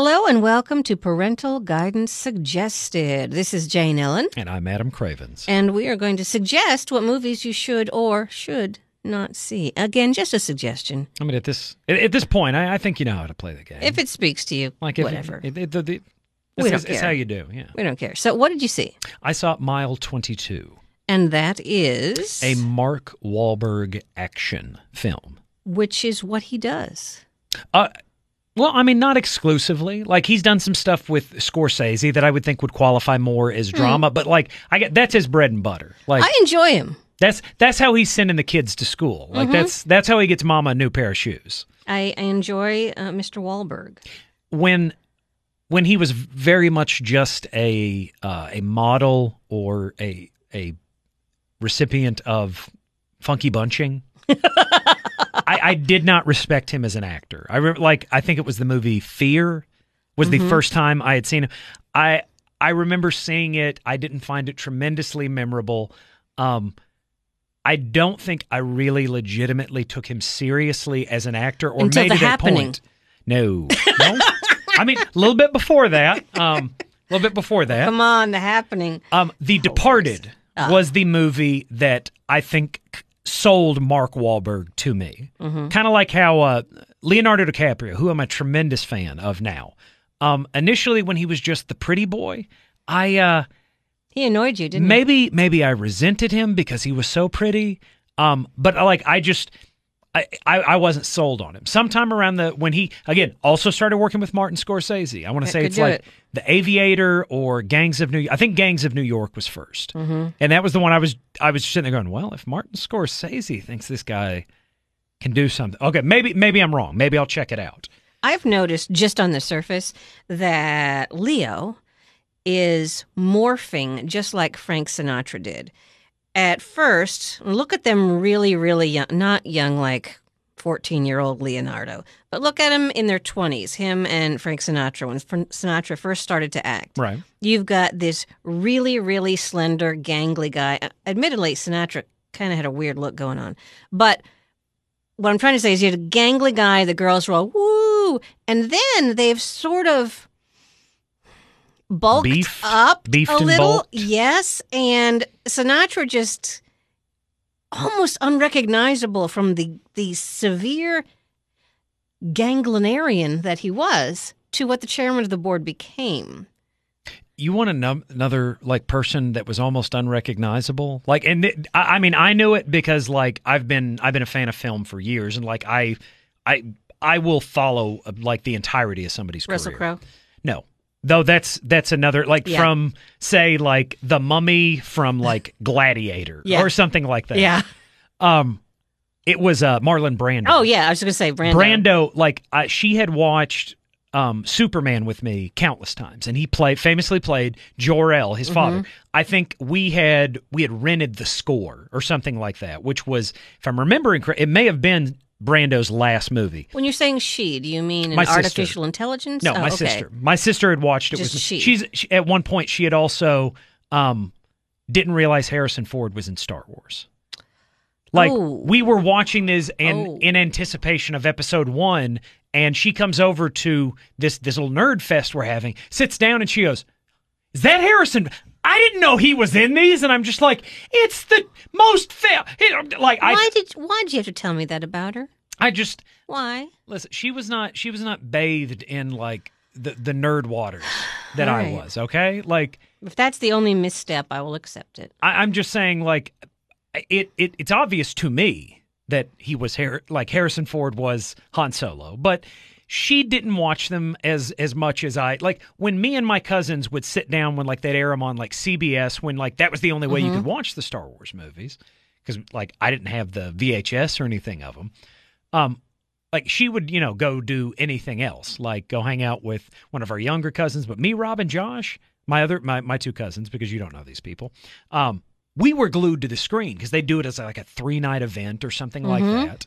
Hello and welcome to Parental Guidance Suggested. This is Jane Ellen, And I'm Adam Cravens. and we are going to suggest what movies you should or should not see. Again, just a suggestion. I mean, at this at, this point, I, I think you know how to play the game. If it speaks to you, like if whatever. It, it, We don't it's- it's care. how you do. Yeah. we don't care. So, what did you see? I saw Mile 22, And that is a Mark Wahlberg action film. which is what he does. Uh, well, I mean, not exclusively. Like he's done some stuff with Scorsese that I would think would qualify more as drama, but like I get that's his bread and butter. Like Hmm. I enjoy him. that's that's how he's sending the kids to school. Like Mm-hmm. that's that's how he gets mama a new pair of shoes. I, I enjoy uh, Mr. Wahlberg. when when he was very much just a uh, a model or a a recipient of funky bunching. I, I did not respect him as an actor. I re- like I think it was the movie Fear was the first time I had seen him. I I remember seeing it. I didn't find it tremendously memorable. Um, I don't think I really legitimately took him seriously as an actor or Until made it a point. No, no. I mean, a little bit before that. Um, a little bit before that. Come on, The Happening. Um, The Departed was the movie that I think sold Mark Wahlberg to me. Kind of like how uh, Leonardo DiCaprio, who I'm a tremendous fan of now. Um, initially, when he was just the pretty boy, I uh, He annoyed you, didn't he? maybe maybe I resented him because he was so pretty. Um, but uh, like I just. I, I, I wasn't sold on him. Sometime around the when he again also started working with Martin Scorsese. I want to say it's like it. the Aviator or Gangs of New. I think Gangs of New York was 1st mm-hmm. and that was the one I was I was sitting there going, well, if Martin Scorsese thinks this guy can do something, okay, maybe maybe I'm wrong. Maybe I'll check it out. I've noticed just on the surface that Leo is morphing just like Frank Sinatra did. At first, look at them really, really young, not young like 14 year old Leonardo, but look at him in their 20s, him and Frank Sinatra, when Sinatra first started to act. Right. You've got this really, really slender, gangly guy. Admittedly, Sinatra kind of had a weird look going on. But what I'm trying to say is you had a gangly guy, the girls were all woo, and then they've sort of bulked Beefed- up beefed a little. bulked. Yes, and Sinatra just almost unrecognizable from the the severe ganglinarian that he was to what the chairman of the board became. You want num- another like person that was almost unrecognizable? Like, and it, I, I mean, I knew it because like I've been I've been a fan of film for years, and like I I I will follow uh, like the entirety of somebody's Russell career. Crowe. No. Though that's that's another like Yeah. from say like the mummy from like Gladiator Yeah. or something like that. Yeah. Um it was uh Marlon Brando. Oh yeah, I was going to say Brando. Brando like uh, she had watched um Superman with me countless times and he played famously played Jor-El his father. I think we had we had rented the score or something like that which was if I'm remembering correct it may have been Brando's last movie. When you're saying she, do you mean an My sister. artificial intelligence? No, Oh, my okay. sister. My sister had watched it Just with she. She's she, at one point she had also um didn't realize Harrison Ford was in Star Wars. Like Oh. we were watching this and Oh. in anticipation of episode 1 and she comes over to this this little nerd fest we're having, sits down and she goes, "Is that Harrison? I didn't know he was in these." And I'm just like, "It's the most fa-. like I Why did Why did you have to tell me that about her? I just Why? Listen, she was not she was not bathed in like the the nerd waters that I was. Okay, like If that's the only misstep, I will accept it. I, I'm just saying, like it, it it's obvious to me that he was Har- like Harrison Ford was Han Solo, but she didn't watch them as as much as I like when me and my cousins would sit down when like they'd air them on like CBS when like that was the only way you could watch the Star Wars movies because like I didn't have the VHS or anything of them. Um, like she would you know go do anything else like go hang out with one of our younger cousins, but me, Rob, and Josh, my other my my two cousins because you don't know these people. Um, we were glued to the screen because they do it as like a three night event or something like that.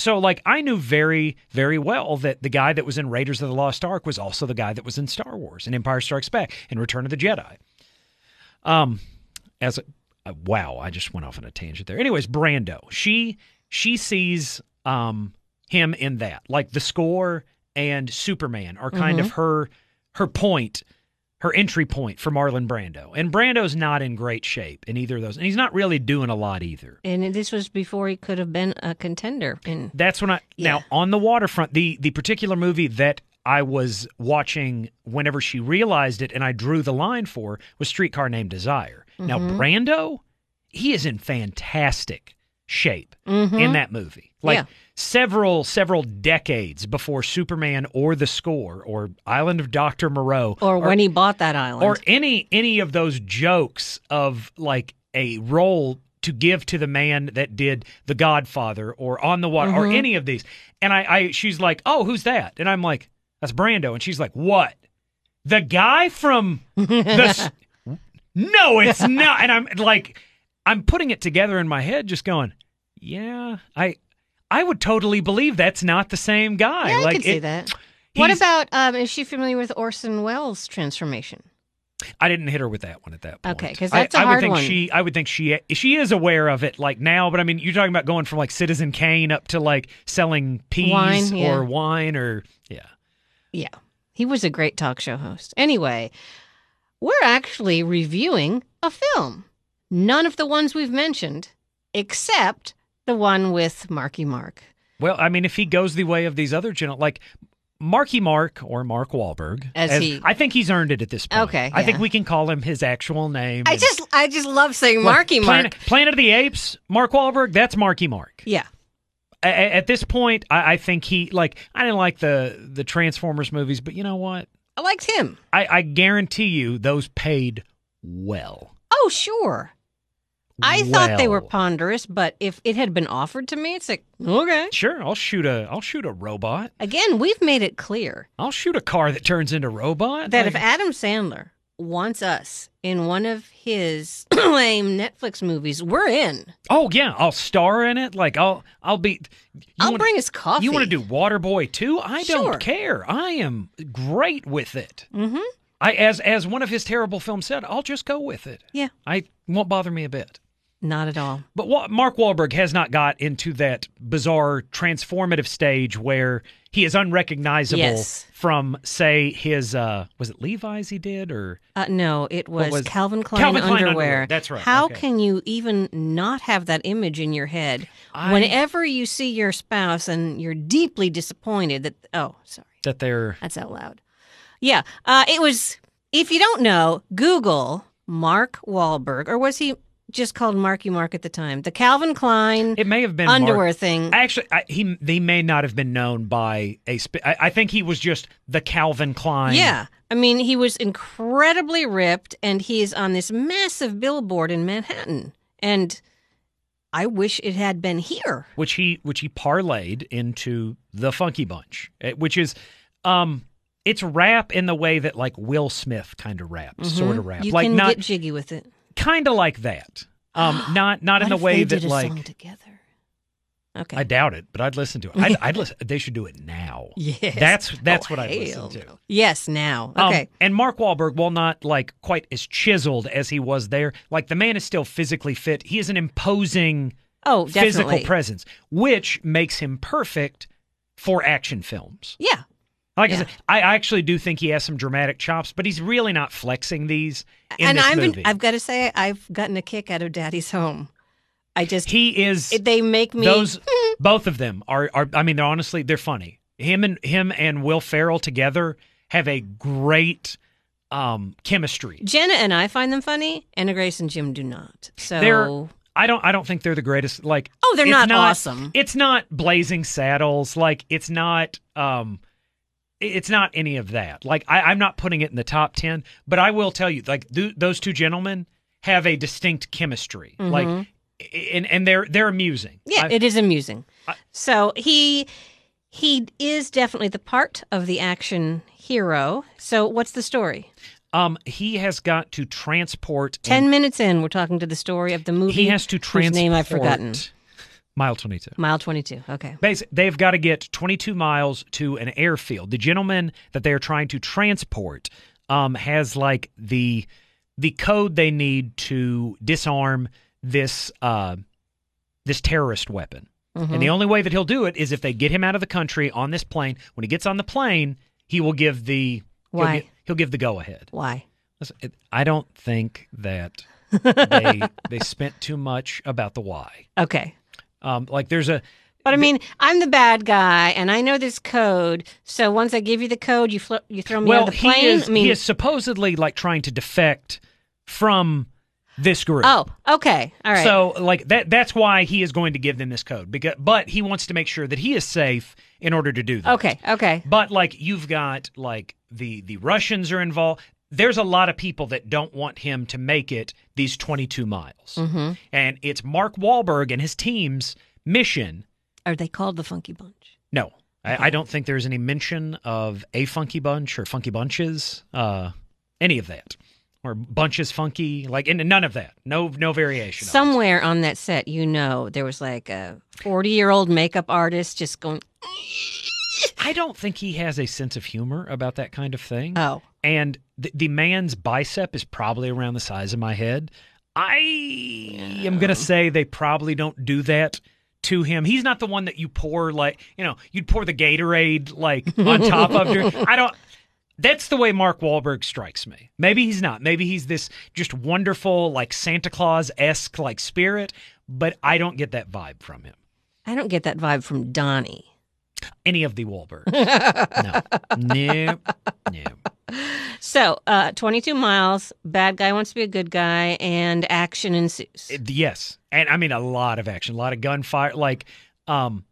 So like I knew very very well that the guy that was in Raiders of the Lost Ark was also the guy that was in Star Wars and Empire Strikes Back and Return of the Jedi. Um, as a, uh, wow, I just went off on a tangent there. Anyways, Brando, she she sees um him in that like the score and Superman are kind of her her point, her entry point for Marlon Brando. And Brando's not in great shape in either of those, and he's not really doing a lot either. And this was before he could have been a contender. In That's when I now on the waterfront. The the particular movie that I was watching whenever she realized it, and I drew the line for was Streetcar Named Desire. Now mm-hmm. Brando, he is in fantastic shape mm-hmm. in that movie. Like Yeah. several several decades before Superman or The Score or Island of Doctor Moreau or when he bought that island. or any any of those jokes of like a role to give to the man that did The Godfather or On the Water or mm-hmm. any of these. And I, I she's like, "Oh, who's that?" And I'm like, "That's Brando." And she's like, "What? The guy from the No, it's not." And I'm like I'm putting it together in my head just going, "Yeah, I I would totally believe that's not the same guy." yeah, I like can see it- that. What about um, is she familiar with Orson Welles' transformation? I didn't hit her with that one at that point. Okay, 'cause I- that's a I would hard think one. she. I would think she. She is aware of it, like now. But I mean, you're talking about going from like Citizen Kane up to like selling peas Wine, yeah. or wine or yeah. Yeah. He was a great talk show host. Anyway, we're actually reviewing a film. None of the ones we've mentioned, except the one with Marky Mark. Well, I mean, if he goes the way of these other general, like Marky Mark or Mark Wahlberg, As he- I think he's earned it at this point. Okay, I think we can call him his actual name. I and- just I just love saying Marky Planet, Mark. Planet of the Apes, Mark Wahlberg. That's Marky Mark. Yeah. A- at this point, I, I think he like. I didn't like the the Transformers movies, but you know what? I liked him. I, I guarantee you those paid well. Oh, sure. I thought they were ponderous, but if it had been offered to me, it's like, okay. Sure, I'll shoot a I'll shoot a robot. Again, we've made it clear I'll shoot a car that turns into robot. that if Adam Sandler wants us in one of his lame Netflix movies, we're in. oh yeah, I'll star in it. Like I'll I'll be. I'll wanna, bring his coffee. You want to do Waterboy too? I Sure. don't care. I am great with it. Mm-hmm. I as as one of his terrible films said, I'll just go with it. Yeah. I won't bother me a bit. Not at all. But Wa- Mark Wahlberg has not got into that bizarre transformative stage where he is unrecognizable Yes. from, say, his uh, was it Levi's he did or Uh, no, it was, was- Calvin Klein, Calvin Klein underwear. underwear. That's right. How Okay. can you even not have that image in your head I- whenever you see your spouse and you're deeply disappointed that? Oh, sorry, that they're that's out loud. Yeah, uh, it was. If you don't know, Google Mark Wahlberg, or was he just called Marky Mark at the time? The Calvin Klein it may have been Mark- underwear thing. Actually, I, he he may not have been known by a. Spe- I, I think he was just the Calvin Klein. Yeah. I mean, he was incredibly ripped, and he's on this massive billboard in Manhattan. And I wish it had been here. which he which he parlayed into the Funky Bunch, which is, um, it's rap in the way that like Will Smith kind of raps, sort of rap, Mm-hmm. You like can not get jiggy with it. Kind of like that. Um, not not in the way that like together. Okay. I doubt it, but I'd listen to it. I'd, I'd listen. They should do it now. yes. That's that's Oh, what I listen to. no. Yes, now. Um, Okay. and Mark Wahlberg, while not like quite as chiseled as he was there, like the man is still physically fit. He is an imposing oh, definitely. physical presence, which makes him perfect for action films. Yeah. Like I said, I actually do think he has some dramatic chops, but he's really not flexing these in and I've movie. I've got to say, I've gotten a kick out of Daddy's Home. I just, he is they make me. those both of them are are I mean they're honestly they're funny. Him and him and Will Ferrell together have a great um chemistry. Jenna and I find them funny. Anna Grace and Jim do not. So They're I don't I don't think they're the greatest like Oh, they're it's not awesome. It's not Blazing Saddles, like it's not um it's not any of that. Like I, I'm not putting it in the top ten, but I will tell you, like th- those two gentlemen have a distinct chemistry. Like and and they're they're amusing. Mm-hmm. Yeah, I- it is amusing. I- so he he is definitely the part of the action hero. So what's the story? um he has got to transport Ten and minutes in, we're talking to the story of the movie. he has to whose transport name I've forgotten. Mile 22. Mile twenty two. Okay. Basi- they've got to get 22 miles to an airfield. The gentleman that they are trying to transport um, has like the the code they need to disarm this uh, this terrorist weapon. And the only way that he'll do it is if they get him out of the country on this plane. When he gets on the plane, he will give the he'll Why? gi- He'll, give the go ahead. Why? Listen, it, I don't think that they they spent too much about the why. Okay. Um, like there's a But I mean, I'm the bad guy, and I know this code. So once I give you the code, you fl- you throw me well, out of the plane. he is I mean, he is supposedly like trying to defect from this group. oh, okay, all right. So like that that's why he is going to give them this code because but he wants to make sure that he is safe in order to do that. okay, okay, But like you've got like the the Russians are involved. There's a lot of people that don't want him to make it these 22 miles. hmm And it's Mark Wahlberg and his team's mission. Are they called the Funky Bunch? No. I, I don't think there's any mention of a funky bunch or funky bunches, uh, any of that, or bunches funky, like and none of that. No, no variation. Somewhere on that set, you know, there was like a 40 year old makeup artist just going, I don't think he has a sense of humor about that kind of thing. oh, and the, the man's bicep is probably around the size of my head. I am going to say they probably don't do that to him. He's not the one that you pour like, you know, you'd pour the Gatorade like on top of your I don't that's the way Mark Wahlberg strikes me. Maybe he's not. Maybe he's this just wonderful, like Santa Claus esque like spirit, but I don't get that vibe from him. I don't get that vibe from Donnie. Any of the Wahlbergs. no. No. No. So, uh, 22 miles, bad guy wants to be a good guy, and action ensues. Yes, and I mean a lot of action, a lot of gunfire. Like, um,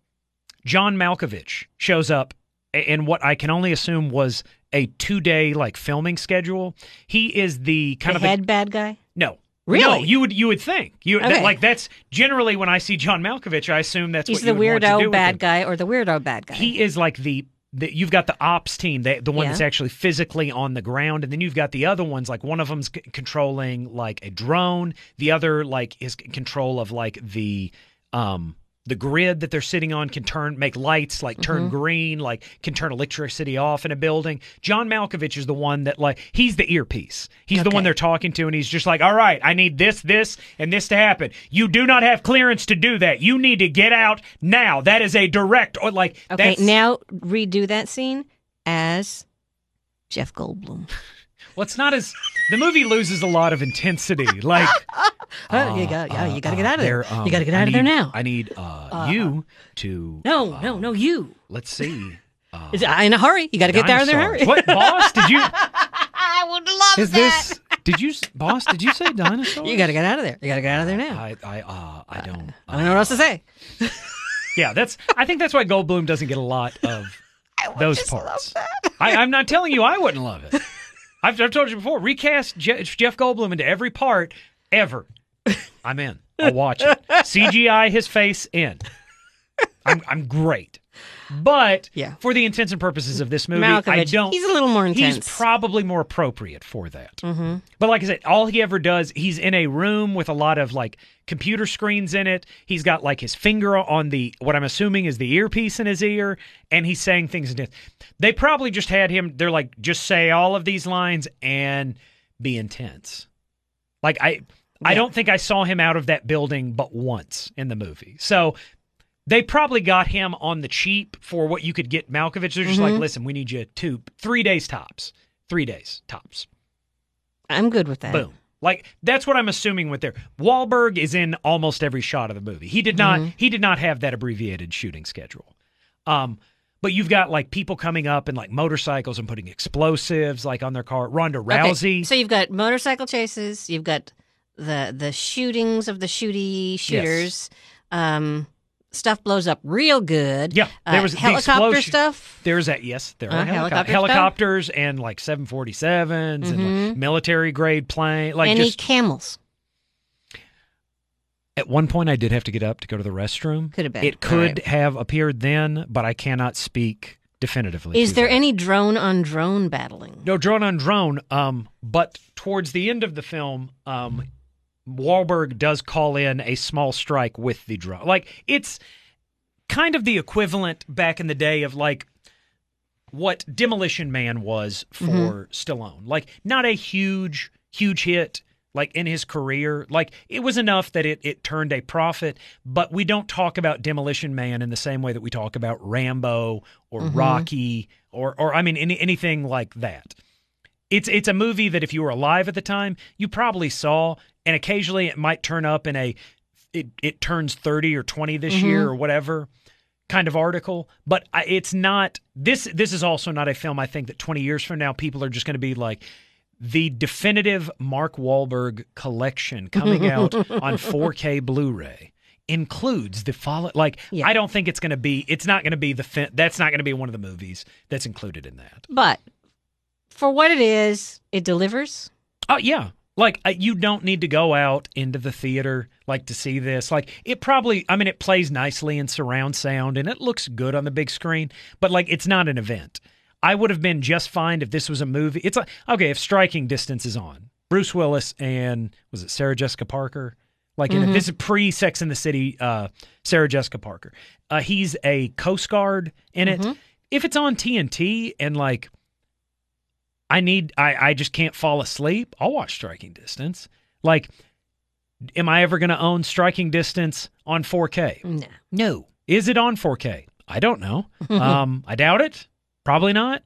John Malkovich shows up in what I can only assume was a two-day like filming schedule. He is the kind the of the- bad guy? no. Really? No, you would you would think you that- like that's generally when I see John Malkovich, I assume that's He's what the you would want to do weirdo bad guy or the weirdo bad guy. He is like the, the you've got the ops team, the, the one Yeah. that's actually physically on the ground, and then you've got the other ones. Like one of them's c- controlling like a drone, the other like is control of like the um the grid that they're sitting on can turn make lights like turn Mm-hmm. green, like can turn electricity off in a building. John Malkovich is the one that like he's the earpiece. He's the one they're talking to, and he's just like, "All right, I need this, this, and this to happen. You do not have clearance to do that. You need to get out now. That is a direct or like okay, now redo that scene as Jeff Goldblum. Well, it's not as the movie loses a lot of intensity. Like, Oh, you got, yeah, you got to get uh, out of there. um, you got to get I out of there need- now. I need uh, you to. no, uh, no, no, you. Let's see. Uh, Is- In a hurry. You got to get out of there. in a. Hurry. What, boss? Did you? I would love Is that. this? Did you, boss? Did you say dinosaurs? You got to get out of there. You got to get out of there now. I, I, uh, I don't. I don't know what else to say. Yeah, that's. I think that's why Goldblum doesn't get a lot of those parts. I, I'm not telling you I wouldn't love it. I've, I've told you before. Recast Je- Jeff Goldblum into every part ever. I'm in. I'll watch it. CGI his face in. I'm I'm great. But Yeah. for the intents and purposes of this movie, I don't. he's a little more intense. He's probably more appropriate for that. mm-hmm. But like I said, all he ever does, he's in a room with a lot of like computer screens in it. He's got like his finger on the what I'm assuming is the earpiece in his ear, and he's saying things. In. They probably just had him. They're like, just say all of these lines and be intense. Like I, I don't think I saw him out of that building but once in the movie. So. They probably got him on the cheap for what you could get Malkovich. They're just like, Mhm. listen, we need you two, three days tops, three days tops. I'm good with that. Boom. Like that's what I'm assuming with there. Wahlberg is in almost every shot of the movie. He did not Mhm. he did not have that abbreviated shooting schedule. Um but you've got like people coming up in like motorcycles and putting explosives like on their car. Ronda Okay, Rousey. So you've got motorcycle chases. You've got the the shootings of the shooty shooters. Um, stuff blows up real good. yeah, there Uh, was the helicopter explosion. stuff. There's that yes, there Uh, are helicop- helicopter stuff? helicopters and like 747s and like military grade plane like Any just camels at one point I did have to get up to go to the restroom. could have been. It could right. have appeared then, but I cannot speak definitively. Is there that. any drone on drone battling? no drone on drone? Um, but towards the end of the film, um, Wahlberg does call in a small strike with the drone. Like it's kind of the equivalent back in the day of like what Demolition Man was for Mm-hmm. Stallone. Like not a huge, huge hit. like in his career. Like it was enough that it it turned a profit, but we don't talk about Demolition Man in the same way that we talk about Rambo or Rocky or or I mean any, anything like that. It's it's a movie that if you were alive at the time, you probably saw, and occasionally it might turn up in a it it turns 30 or 20 this mm-hmm. year or whatever kind of article, but I- it's not this this is also not a film I think that 20 years from now people are just going to be like the definitive Mark Wahlberg collection coming out on 4K Blu-ray includes the follow like Yeah. I don't think it's going to be it's not going to be the fi- that's not going to be one of the movies that's included in that. But for what it is, it delivers. Oh yeah. Like you don't need to go out into the theater like to see this. Like it probably I mean it plays nicely in surround sound and it looks good on the big screen, but like it's not an event. I would have been just fine if this was a movie. It's like okay, if Striking Distance is on. Bruce Willis and was it Sarah Jessica Parker? Like in this is pre Sex in the City uh Sarah Jessica Parker. Uh he's a Coast Guard in it. If it's on TNT and like I need I I just can't fall asleep. I'll watch Striking Distance. Like am I ever going to own Striking Distance on 4K? No. No. Is it on 4K? I don't know. um I doubt it. Probably not.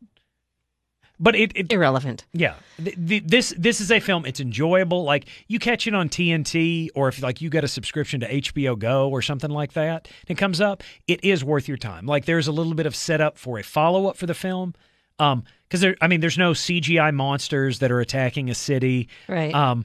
But it, it Irrelevant. yeah, th- th- this this is a film. It's enjoyable. Like you catch it on TNT, or if like you get a subscription to HBO Go or something like that, and it comes up. It is worth your time. Like there's a little bit of setup for a follow up for the film, um, because there. I mean, there's no CGI monsters that are attacking a city. Right. Um,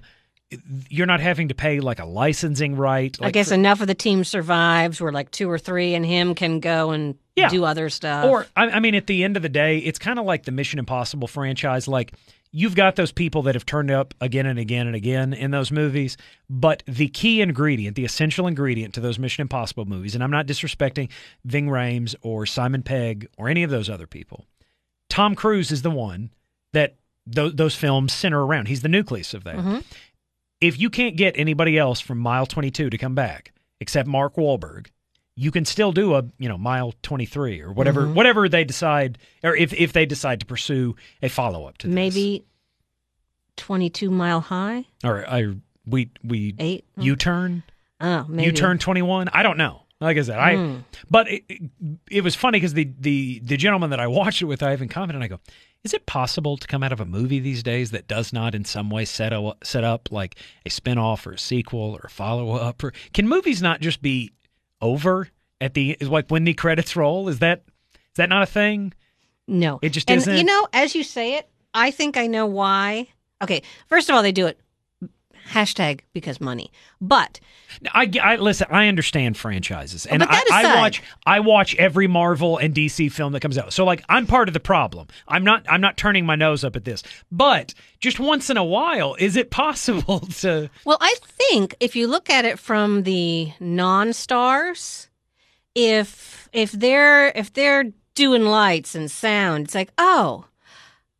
you're not having to pay like a licensing right. I guess for- enough of the team survives where like two or three and him can go and Yeah. do other stuff. Or I, I mean, at the end of the day, it's kind of like the Mission Impossible franchise. Like you've got those people that have turned up again and again and again in those movies, but the key ingredient, the essential ingredient to those Mission Impossible movies, and I'm not disrespecting Ving Rhames or Simon Pegg or any of those other people. Tom Cruise is the one that th- those films center around. He's the nucleus of that. Mm-hmm. If you can't get anybody else from Mile 22 to come back except Mark Wahlberg, you can still do a you know mile 23 or whatever mm-hmm. whatever they decide or if if they decide to pursue a follow up to this. maybe 22 mile high, or I we we eight. U turn Oh, maybe. U turn 21 I don't know like I said I Hmm. but it, it, it was funny because the the the gentleman that I watched it with I even commented I go is it possible to come out of a movie these days that does not in some way set a, set up like a spin-off or a sequel or a follow-up or can movies not just be over at the like when the credits roll is that is that not a thing No. It just and isn't- You know, as you say it, I think I know why. Okay, first of all, they do it hashtag because money. But I, I listen. I understand franchises, and I, I watch. I watch every Marvel and DC film that comes out. So, like, I'm part of the problem. I'm not. I'm not turning my nose up at this. But just once in a while, is it possible to? well, I think if you look at it from the non-stars, if if they're if they're doing lights and sound, it's like, "Oh,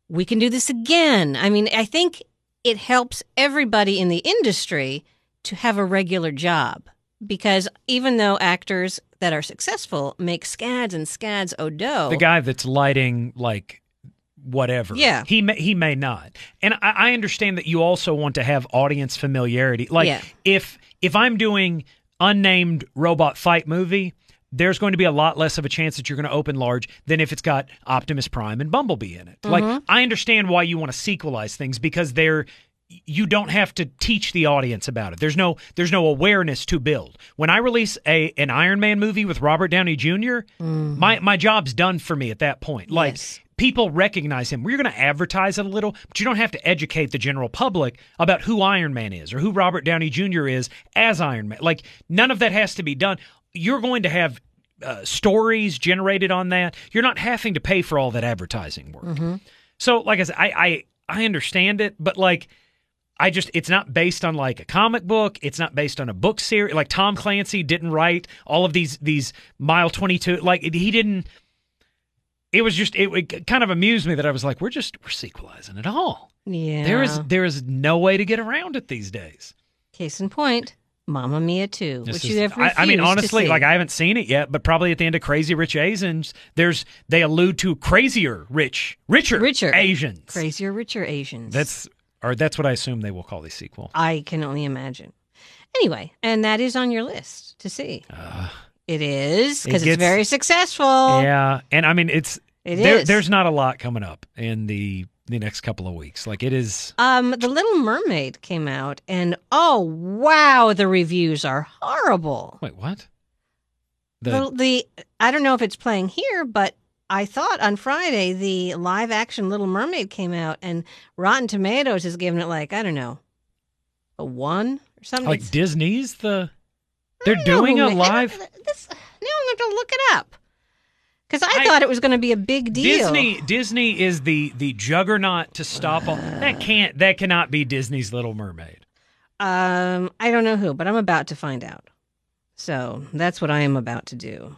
we can do this again." I mean, I think it helps everybody in the industry to have a regular job because even though actors that are successful make scads and scads odo The guy that's lighting like whatever. Yeah. He may he may not. And I, I understand that you also want to have audience familiarity. Like Yeah. if if I'm doing unnamed robot fight movie, there's going to be a lot less of a chance that you're going to open large than if it's got Optimus Prime and Bumblebee in it. Mm-hmm. Like I understand why you want to sequelize things because they're you don't have to teach the audience about it. There's no there's no awareness to build. When I release a an Iron Man movie with Robert Downey Jr., my my job's done for me at that point. Like Yes. people recognize him. We're going to advertise it a little, but you don't have to educate the general public about who Iron Man is or who Robert Downey Jr. is as Iron Man. Like none of that has to be done. You're going to have uh, stories generated on that. You're not having to pay for all that advertising work. So, like I said, I, I I understand it, but like. I just it's not based on like a comic book. It's not based on a book series. Like Tom Clancy didn't write all of these these mile twenty two. Like he didn't. It was just it, it kind of amused me that I was like, we're just we're sequelizing it all. yeah There is there is no way to get around it these days. case in point Mamma Mia 2, This which is- you have I, I mean, honestly, like I haven't seen it yet, but probably at the end of Crazy Rich Asians, there's they allude to crazier rich, richer, Richer. Asians. crazier, richer Asians. That's or that's what I assume they will call the sequel. I can only imagine. Anyway, and that is on your list to see. Uh, It is It because it's very successful. yeah, and I mean it's It there, is. there's not a lot coming up in the the next couple of weeks. Like it is. Um, The Little Mermaid came out, and oh wow, the reviews are horrible. Wait, what? The The, the I don't know if it's playing here, but I thought on Friday the live action Little Mermaid came out, and Rotten Tomatoes has given it like I don't know, a one or something. like Disney's the they're don't know doing a live This, now I'm going to look it up because I, I- thought it was going to be a big deal. Disney Disney is the the juggernaut to stop all that can't that cannot be Disney's Little Mermaid. Um, I don't know who, but I'm about to find out. So that's what I am about to do.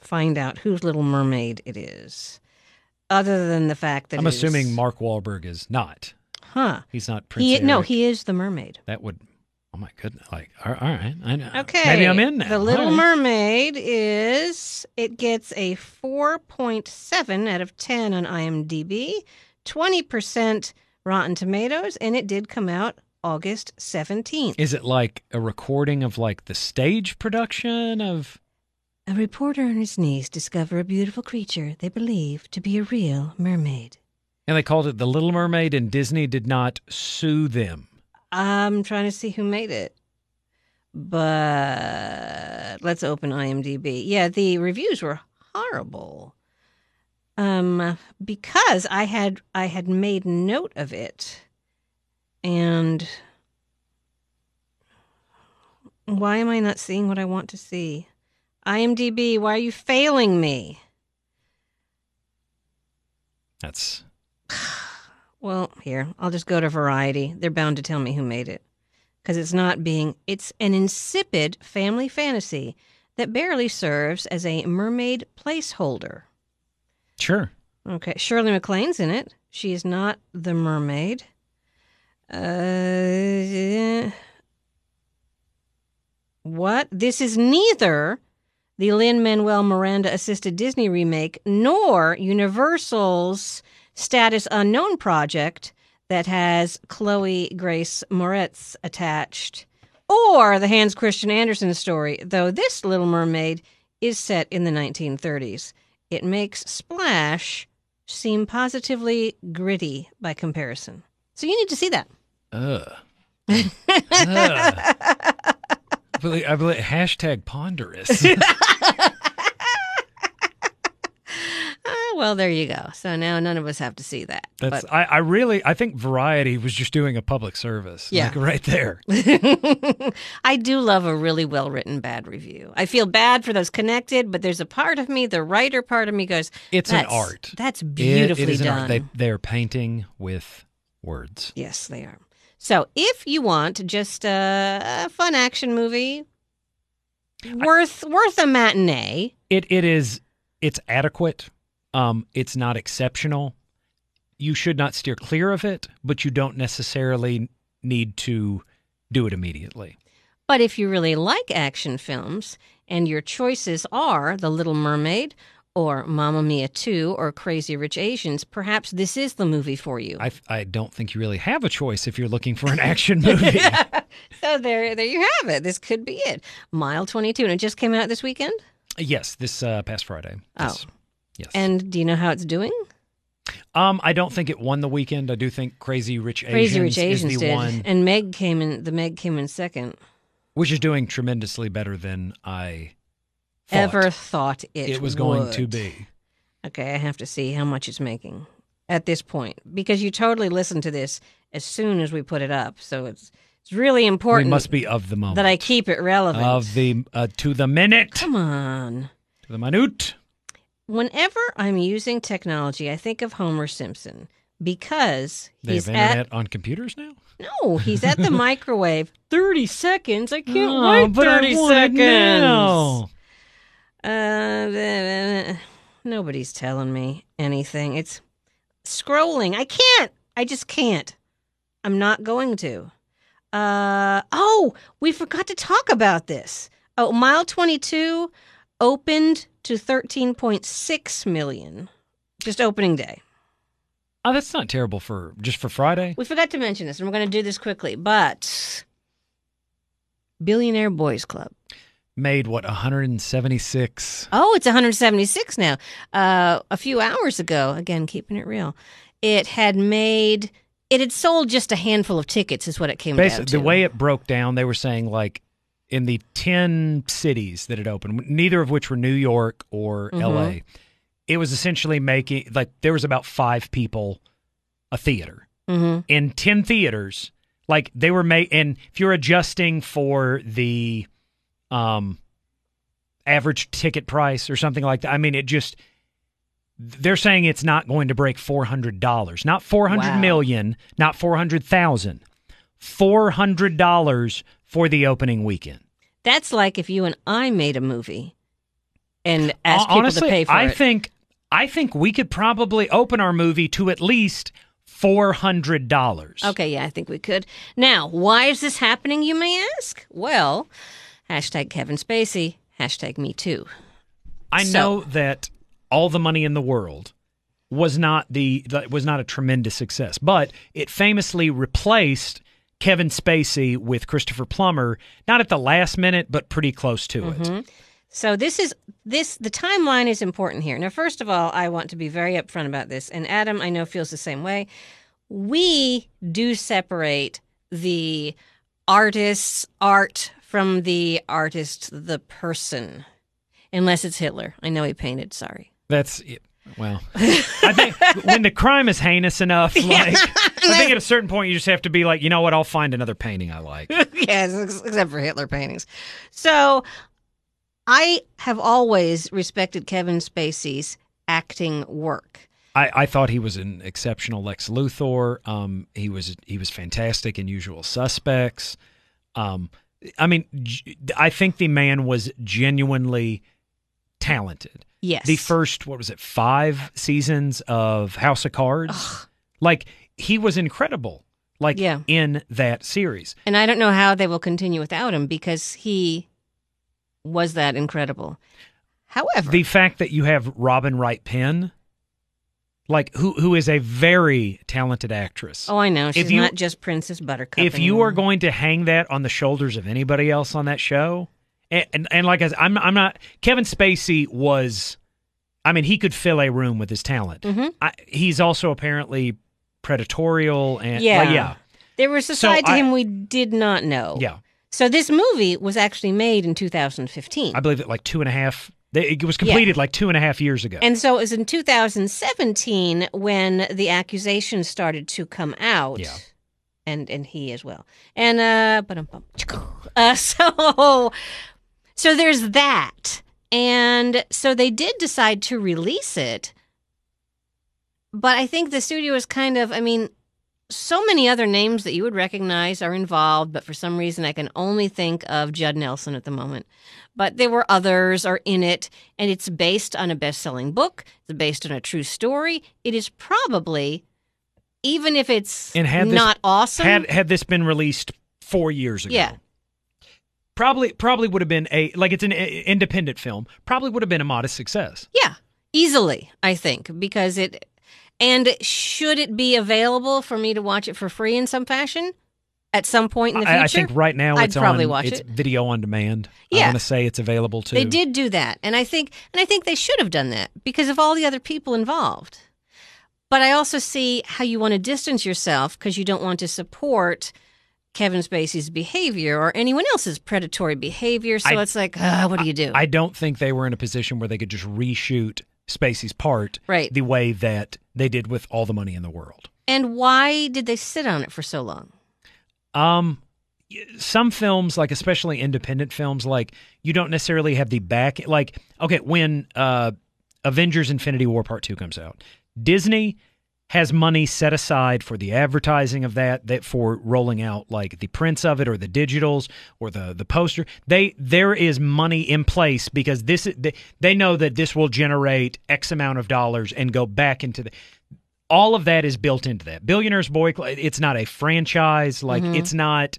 Find out whose Little Mermaid it is. Other than the fact that I'm assuming Mark Wahlberg is not. huh? He's not Prince. He no, he is the mermaid. That would. Oh my goodness! Like, all all right, I know. Okay, maybe I'm in now. The Little right. Mermaid is it gets a 4.7 out of 10 on IMDb, 20% Rotten Tomatoes, and it did come out August 17th. Is it like a recording of like the stage production of? A reporter on his knees discover a beautiful creature they believe to be a real mermaid. And they called it The Little Mermaid, and Disney did not sue them. I'm trying to see who made it. But let's open IMDb. Yeah, the reviews were horrible. Um because I had I had made note of it. And why am I not seeing what I want to see? IMDb, why are you failing me? That's Well, here, I'll just go to Variety. They're bound to tell me who made it. Because it's not being, it's an insipid family fantasy that barely serves as a mermaid placeholder. sure. Okay, Shirley MacLaine's in it. She is not the mermaid. Uh, what? This is neither the Lin Manuel Miranda assisted Disney remake nor Universal's Status Unknown project that has Chloe Grace Moretz attached, or the Hans Christian Andersen story, though this Little Mermaid is set in the 1930s. It makes Splash seem positively gritty by comparison. So you need to see that. Ugh. Ugh. I believe, I believe hashtag ponderous. Ah, well, there you go. So now none of us have to see that. That's But I, I really I think Variety was just doing a public service. Yeah. Like right there. I do love a really well written bad review. I feel bad for those connected, but there's a part of me, the writer part of me goes, It's an art. That's It- beautifully it is an done. art. They they're painting with words. Yes, they are. So if you want just a, a fun action movie, worth worth a matinee. It it is it's adequate. Um it's not exceptional. You should not steer clear of it, but you don't necessarily need to do it immediately. But if you really like action films and your choices are The Little Mermaid or Mamma Mia 2 or Crazy Rich Asians, perhaps this is the movie for you. I, I don't think you really have a choice if you're looking for an action movie. so there there you have it. This could be it. Mile 22 and it just came out this weekend? yes, this uh, past Friday. Oh. Yes. And do you know how it's doing? um, I don't think it won the weekend. I do think Crazy Rich Asians, Crazy Rich Asians is the did. one, And Meg came in the Meg came in second. which is doing tremendously better than I thought Ever thought it, it was going to be. Okay, I have to see how much it's making at this point because you totally listened to this as soon as we put it up. So it's it's really We important must be of the moment. that I keep it relevant. of the uh, to the minute, Come on. to the minute. Whenever I'm using technology, I think of Homer Simpson because They he's have at on computers now. no, he's at the microwave. Thirty seconds. I can't Oh, wait thirty seconds. Uh, nobody's telling me anything. It's scrolling. I can't. I just can't. I'm not going to. Uh oh, we forgot to talk about this. Oh, mile 22 opened to 13.6 million. Just opening day. Oh, that's not terrible for just for Friday. We forgot to mention this, and we're going to do this quickly, but Billionaire Boys Club. Made what 176. Oh, it's 176 now. Uh, a few hours ago, again, keeping it real, it had made it had sold just a handful of tickets, is what it came Basically, down to. the way it broke down, they were saying like in the 10 cities that it opened, neither of which were New York or Mhm. LA, it was essentially making like there was about five people a theater. hmm in 10 theaters like they were made and if you're adjusting for the um average ticket price or something like that i mean it just they're saying it's not going to break $400 not four hundred Wow. million, not 400,000 $400 for the opening weekend That's like if you and I made a movie and asked people to pay for i it. think i think we could probably open our movie to at least $400 Okay, yeah, I think we could. Now, why is this happening, you may ask? Well, hashtag Kevin Spacey, hashtag me too. I So- know that all the money in the world was not the was not a tremendous success, but it famously replaced Kevin Spacey with Christopher Plummer, not at the last minute, but pretty close to it. Mm-hmm. So this is this the timeline is important here. Now, first of all, I want to be very upfront about this, and Adam, I know feels the same way. We do separate the artist's art from the artist, the person, unless it's Hitler. I know he painted. Sorry. That's it. Well, I think when the crime is heinous enough, like I think at a certain point you just have to be like, you know what, I'll find another painting I like. yes, except for Hitler paintings. So I have always respected Kevin Spacey's acting work. I, I thought he was an exceptional Lex Luthor. Um, he was he was fantastic in Usual Suspects. Um, I mean, I think the man was genuinely talented. Yes. The first, what was it, five seasons of House of Cards, like he was incredible. Like Yeah. in that series, And I don't know how they will continue without him because he was that incredible. However, the fact that you have Robin Wright Penn, like who who is a very talented actress. oh, I know she's you- not just Princess Buttercup. if you are going to hang that on the shoulders of anybody else on that show, and and, and like I said, I'm I'm not Kevin Spacey was, I mean, he could fill a room with his talent. Mhm. I, he's also apparently predatorial and Yeah. yeah, there was a So side to I- him we did not know. yeah. So this movie was actually made in 2015. I believe it like two and a half. It was completed like two and a half years ago. And so it was in 2017 when the accusations started to come out. Yeah. And and he as well. And uh but uh so so there's that. And so they did decide to release it. But I think the studio is kind of I mean so many other names that you would recognize are involved, but for some reason I can only think of Judd Nelson at the moment. But there were others are in it, and it's based on a best-selling book. It's based on a true story. It is probably, even if it's And had this- not awesome, had had this been released four years ago, Yeah. Probably probably would have been a like it's an i- independent film. Probably would have been a modest success. yeah, easily I think because it. And should it be available for me to watch it for free in some fashion at some point in the future? I, I think right now I'd it's probably on watch it's it. video on demand. Yeah. I want to say it's available too. They did do that, and I think and I think they should have done that because of all the other people involved. But I also see how you want to distance yourself because you don't want to support Kevin Spacey's behavior or anyone else's predatory behavior. So I- it's like, ah, what do you do? I don't think they were in a position where they could just reshoot Spacey's part Right. the way that they did with all the money in the world. and why did they sit on it for so long? Um some films like especially independent films like you don't necessarily have the back like okay when uh Avengers Infinity War Part 2 comes out Disney has money set aside for the advertising of that that for rolling out like the prints of it or the digitals or the the poster. They there is money in place because this they, they know that this will generate x amount of dollars and go back into the all of that is built into that. Billionaires boy Club, it's not a franchise. Like Mhm. it's not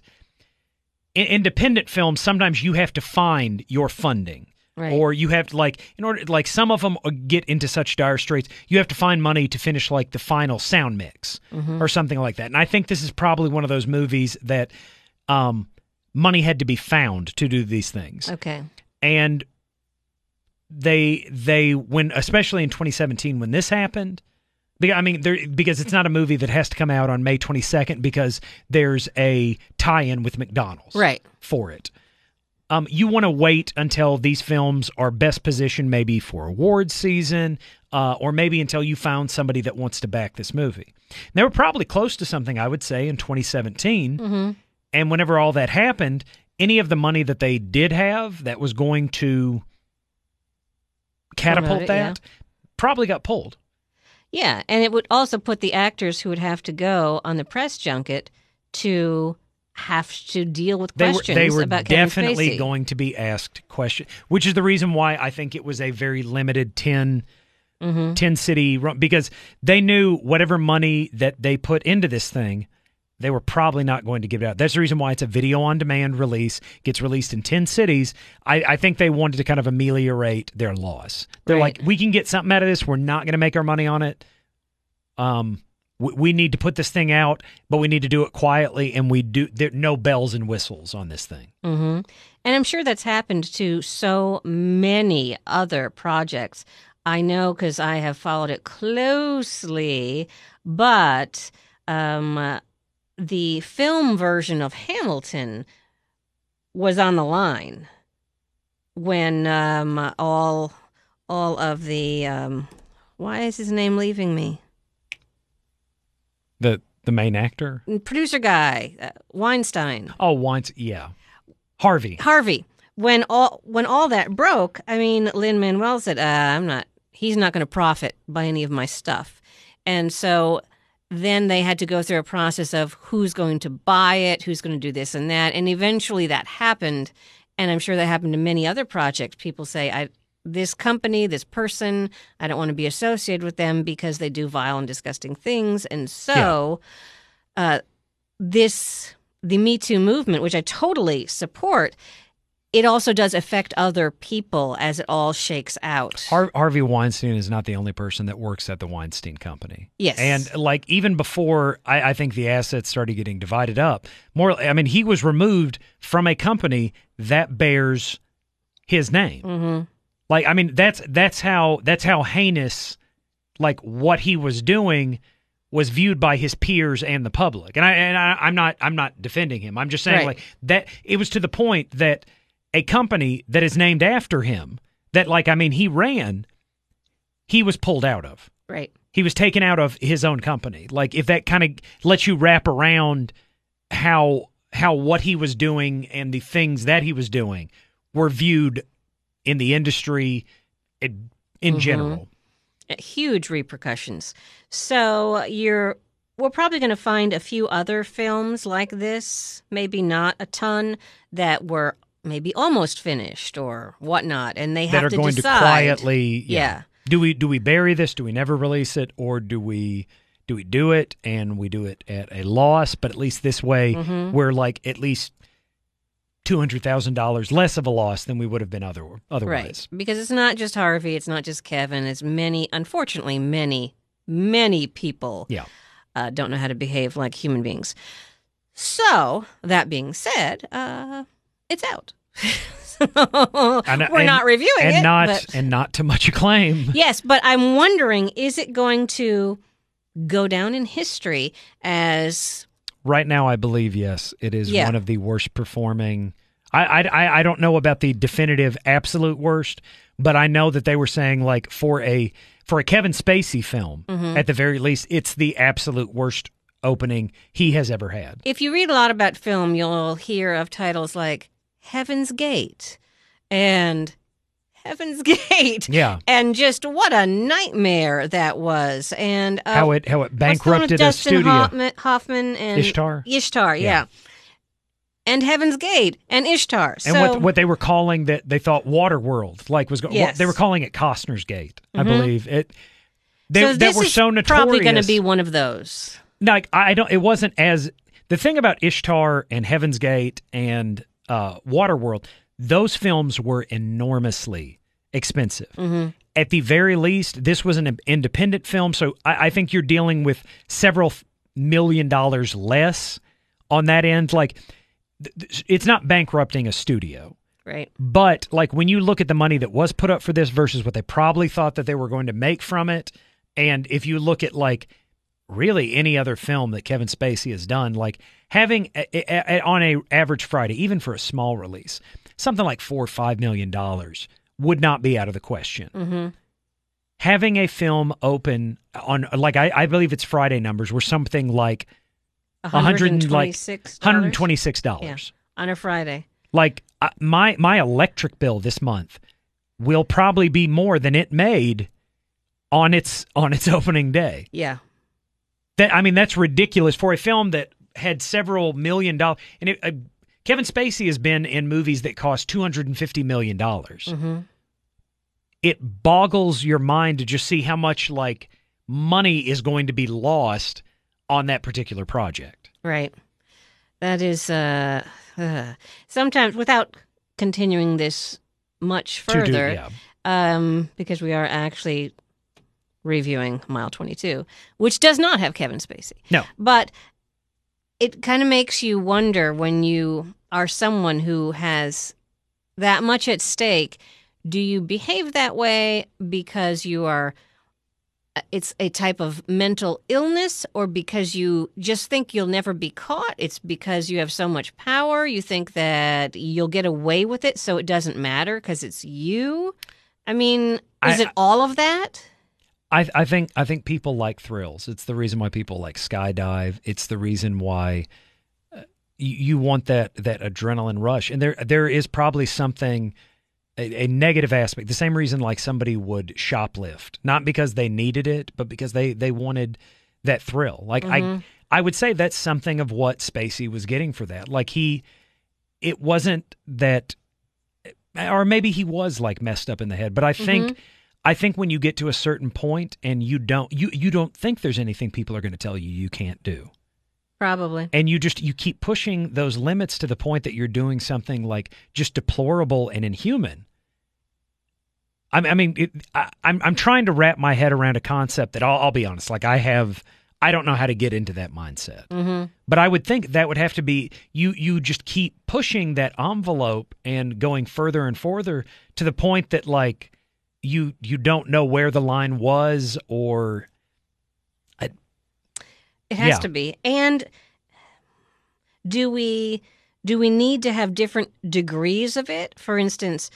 independent films sometimes you have to find your funding Right. or you have to like in order like some of them get into such dire straits you have to find money to finish like the final sound mix or something like that and i think this is probably one of those movies that um money had to be found to do these things Okay. and they they when especially in 2017 when this happened because, I mean, there, because it's not a movie that has to come out on May 22nd because there's a tie-in with McDonald's Right. for it. Um, you want to wait until these films are best positioned, maybe for awards season, uh, or maybe until you found somebody that wants to back this movie. They were probably close to something, I would say, in 2017. Mm-hmm. And whenever all that happened, any of the money that they did have that was going to catapult it, that probably got pulled. Yeah, and it would also put the actors who would have to go on the press junket to have to deal with They were questions they were about definitely Spacey. going to be asked questions, which is the reason why I think it was a very limited 10, Mhm. 10 city run because they knew whatever money that they put into this thing, they were probably not going to give it out. That's the reason why it's a video on demand release, gets released in 10 cities. I, I think they wanted to kind of ameliorate their loss. They're Right. like, we can get something out of this. We're not going to make our money on it. Um, we, need to put this thing out, but we need to do it quietly, and we do. There no bells and whistles on this thing. hmm And I'm sure that's happened to so many other projects. I know because I have followed it closely, but um, the film version of Hamilton was on the line when um, all all of the um, why is his name leaving me? The the main actor. Producer guy uh, Weinstein. Oh, once yeah, Harvey. Harvey, when all when all that broke, I mean, Lin Manuel said, uh, "I'm not. He's not going to profit by any of my stuff," and so then they had to go through a process of who's going to buy it, who's going to do this and that, and eventually that happened. And I'm sure that happened to many other projects. People say, "I." This company, this person, I don't want to be associated with them because they do vile and disgusting things. And so, uh, this the Me Too movement, which I totally support, it also does affect other people as it all shakes out. Har- Harvey Weinstein is not the only person that works at the Weinstein Company. Yes. And like even before, I, I think the assets started getting divided up. More, I mean, he was removed from a company that bears his name. hmm Like, I mean, that's that's how that's how heinous, like what he was doing, was viewed by his peers and the public. And I and I, I'm not I'm not defending him. I'm just saying Right. like that. It was to the point that a company that is named after him, that like I mean, he ran, he was pulled out of. Right. He was taken out of his own company. Like if that kind of lets you wrap around how how what he was doing and the things that he was doing were viewed in the industry in, in Mhm. general. Uh, Huge repercussions. So you're we're probably going to find a few other films like this, maybe not a ton, that were maybe almost finished or whatnot, and they that have are to going decide. to quietly Yeah. Do we do we bury this? Do we never release it or do we do we do it and we do it at a loss, but at least this way Mhm. we're like at least $200,000 less of a loss than we would have been other otherwise. Right. Because it's not just Harvey, it's not just Kevin, it's many, unfortunately, many, many people Yeah. uh, don't know how to behave like human beings. So, that being said, uh, it's out. And- We're and- not reviewing and it. not but- and not to much acclaim. yes, but I'm wondering is it going to go down in history as Right now, I believe yes, it is Yeah. one of the worst performing. I, I I I don't know about the definitive absolute worst, but I know that they were saying like for a for a Kevin Spacey film, Mm-hmm. at the very least, it's the absolute worst opening he has ever had. If you read a lot about film, you'll hear of titles like Heaven's Gate and Heaven's Gate. Yeah, And just what a nightmare that was. And uh, how it how it what's the one with bankrupted a Dustin studio. Hoffman, Hoffman and Ishtar? Ishtar, yeah. Yeah. And Heaven's Gate and Ishtar. And what what they were calling that they thought Waterworld like was going. Yes. They were calling it Costner's Gate, I Mhm. believe it. They so that were is so notorious. probably going to be one of those. like I don't. It wasn't as the thing about Ishtar and Heaven's Gate and uh, Waterworld. Those films were enormously expensive. Mm-hmm. At the very least, this was an independent film, so I, I think you're dealing with several million dollars less on that end. Like, th- it's not bankrupting a studio. Right. But like when you look at the money that was put up for this versus what they probably thought that they were going to make from it, and if you look at like really any other film that Kevin Spacey has done, like having a, a, a, on a average Friday, even for a small release, something like four or five million dollars would not be out of the question. Mm-hmm. Having a film open on like I, I believe it's Friday numbers were something like One hundred and twenty-six. hundred and twenty six dollars on a Friday. like uh, my my electric bill this month will probably be more than it made on its on its opening day. Yeah. That I mean that's ridiculous for a film that had several million dollars and it, uh, Kevin Spacey has been in movies that cost 250 million dollars. Mm-hmm. It boggles your mind to just see how much like money is going to be lost on that particular project. Right. That is uh, uh, sometimes without continuing this much To do- further, yeah. um, because we are actually reviewing Mile 22, which does not have Kevin Spacey. No. But it kind of makes you wonder when you are someone who has that much at stake, do you behave that way because you are uh, it's a type of mental illness or because you just think you'll never be caught? It's because you have so much power you think that you'll get away with it so it doesn't matter because it's you? I mean is I- it all of that I, I think I think people like thrills. It's the reason why people like skydive. It's the reason why uh, you, you want that that adrenaline rush. And there there is probably something a, a negative aspect. The same reason like somebody would shoplift, not because they needed it, but because they they wanted that thrill. Like Mhm. I I would say that's something of what Spacey was getting for that. Like he it wasn't that or maybe he was like messed up in the head, but I think I think when you get to a certain point and you don't you you don't think there's anything people are going to tell you you can't do. probably And you just you keep pushing those limits to the point that you're doing something like just deplorable and inhuman. I, I mean, it, I, I'm I'm trying to wrap my head around a concept that I'll, I'll be honest, like I have, I don't know how to get into that mindset. mm-hmm. But I would think that would have to be you. You just keep pushing that envelope and going further and further to the point that like you you don't know where the line was or It has Yeah. to be. And do we do we need to have different degrees of it? For instance,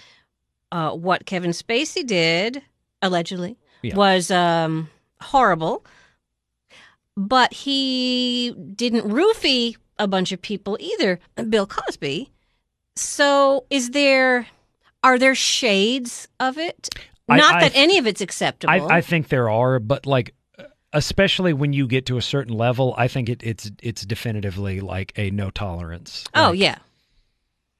uh, what Kevin Spacey did allegedly Yeah. was um, horrible, but he didn't roofie a bunch of people either. Bill Cosby. So, is there are there shades of it? I- Not I- that any of it's acceptable. I, I think there are, but like especially when you get to a certain level, I think it, it's it's definitively like a no tolerance. oh yeah,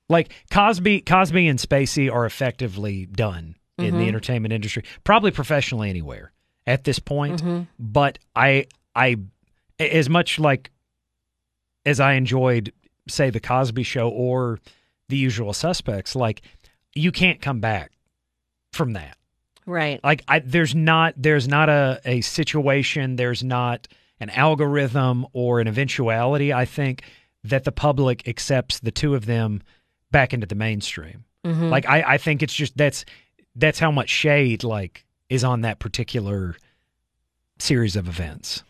like Cosby, Cosby and Spacey are effectively done in the Mhm. entertainment industry, probably professionally anywhere at this point. Mhm. But I, I, as much like as I enjoyed, say, the Cosby Show or The Usual Suspects, like you can't come back from that. Right. Like I, there's not, there's not a a situation, there's not an algorithm or an eventuality. I think that the public accepts the two of them back into the mainstream. Mhm. Like I, I think it's just that's that's how much shade like is on that particular series of events.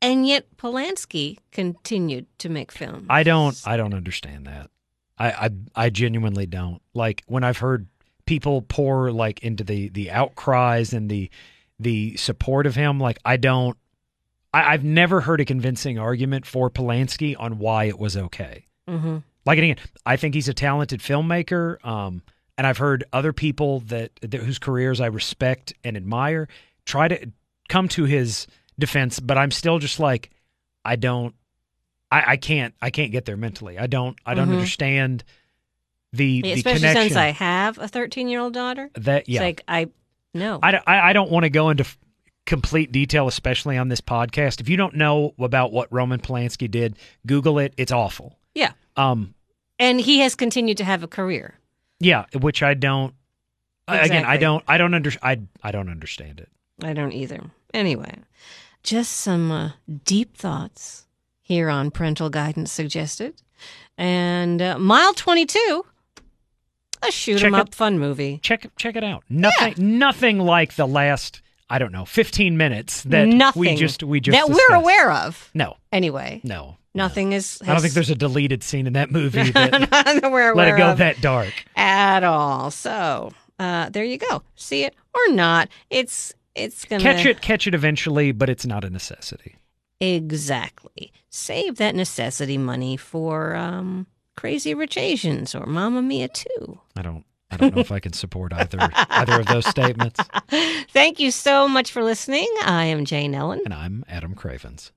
And yet Polanski continued to make films. I don't I don't understand that. I I, I genuinely don't. Like when I've heard people pour like into the the outcries and the the support of him, like I don't I, I've never heard a convincing argument for Polanski on why it was okay. hmm like again, I think he's a talented filmmaker. Um, and I've heard other people that, that whose careers I respect and admire try to come to his defense, but I'm still just like, I don't, I, I can't, I can't get there mentally. I don't, I don't Mhm. understand the the Especially connection since I have a 13 year old daughter. that yeah. It's like, I, no. I, don't- I, don't want to go into f- complete detail, especially on this podcast. If you don't know about what Roman Polanski did, Google it. It's awful. Yeah. Um, and he has continued to have a career. Yeah, which I don't. Again, I don't. I don't under. I I don't understand it. I don't either. Anyway, just some uh, deep thoughts here on parental guidance suggested, and uh, mile twenty two, a shoot 'em up fun movie. Check check it out. Nothing. Nothing like the last. I don't know. Fifteen minutes that Nothing we just we just that we're aware of. No, Anyway, no. nothing is. I don't think there's a deleted scene in that movie that that let it go of that dark. at all. So uh, there you go. See it or not. It's it's gonna Catch it, catch it eventually, but it's not a necessity. Exactly. Save that necessity money for um, Crazy Rich Asians or Mamma Mia too. I don't. I don't know if I can support either either of those statements. Thank you so much for listening. I am Jane Ellen. And I'm Adam Cravens.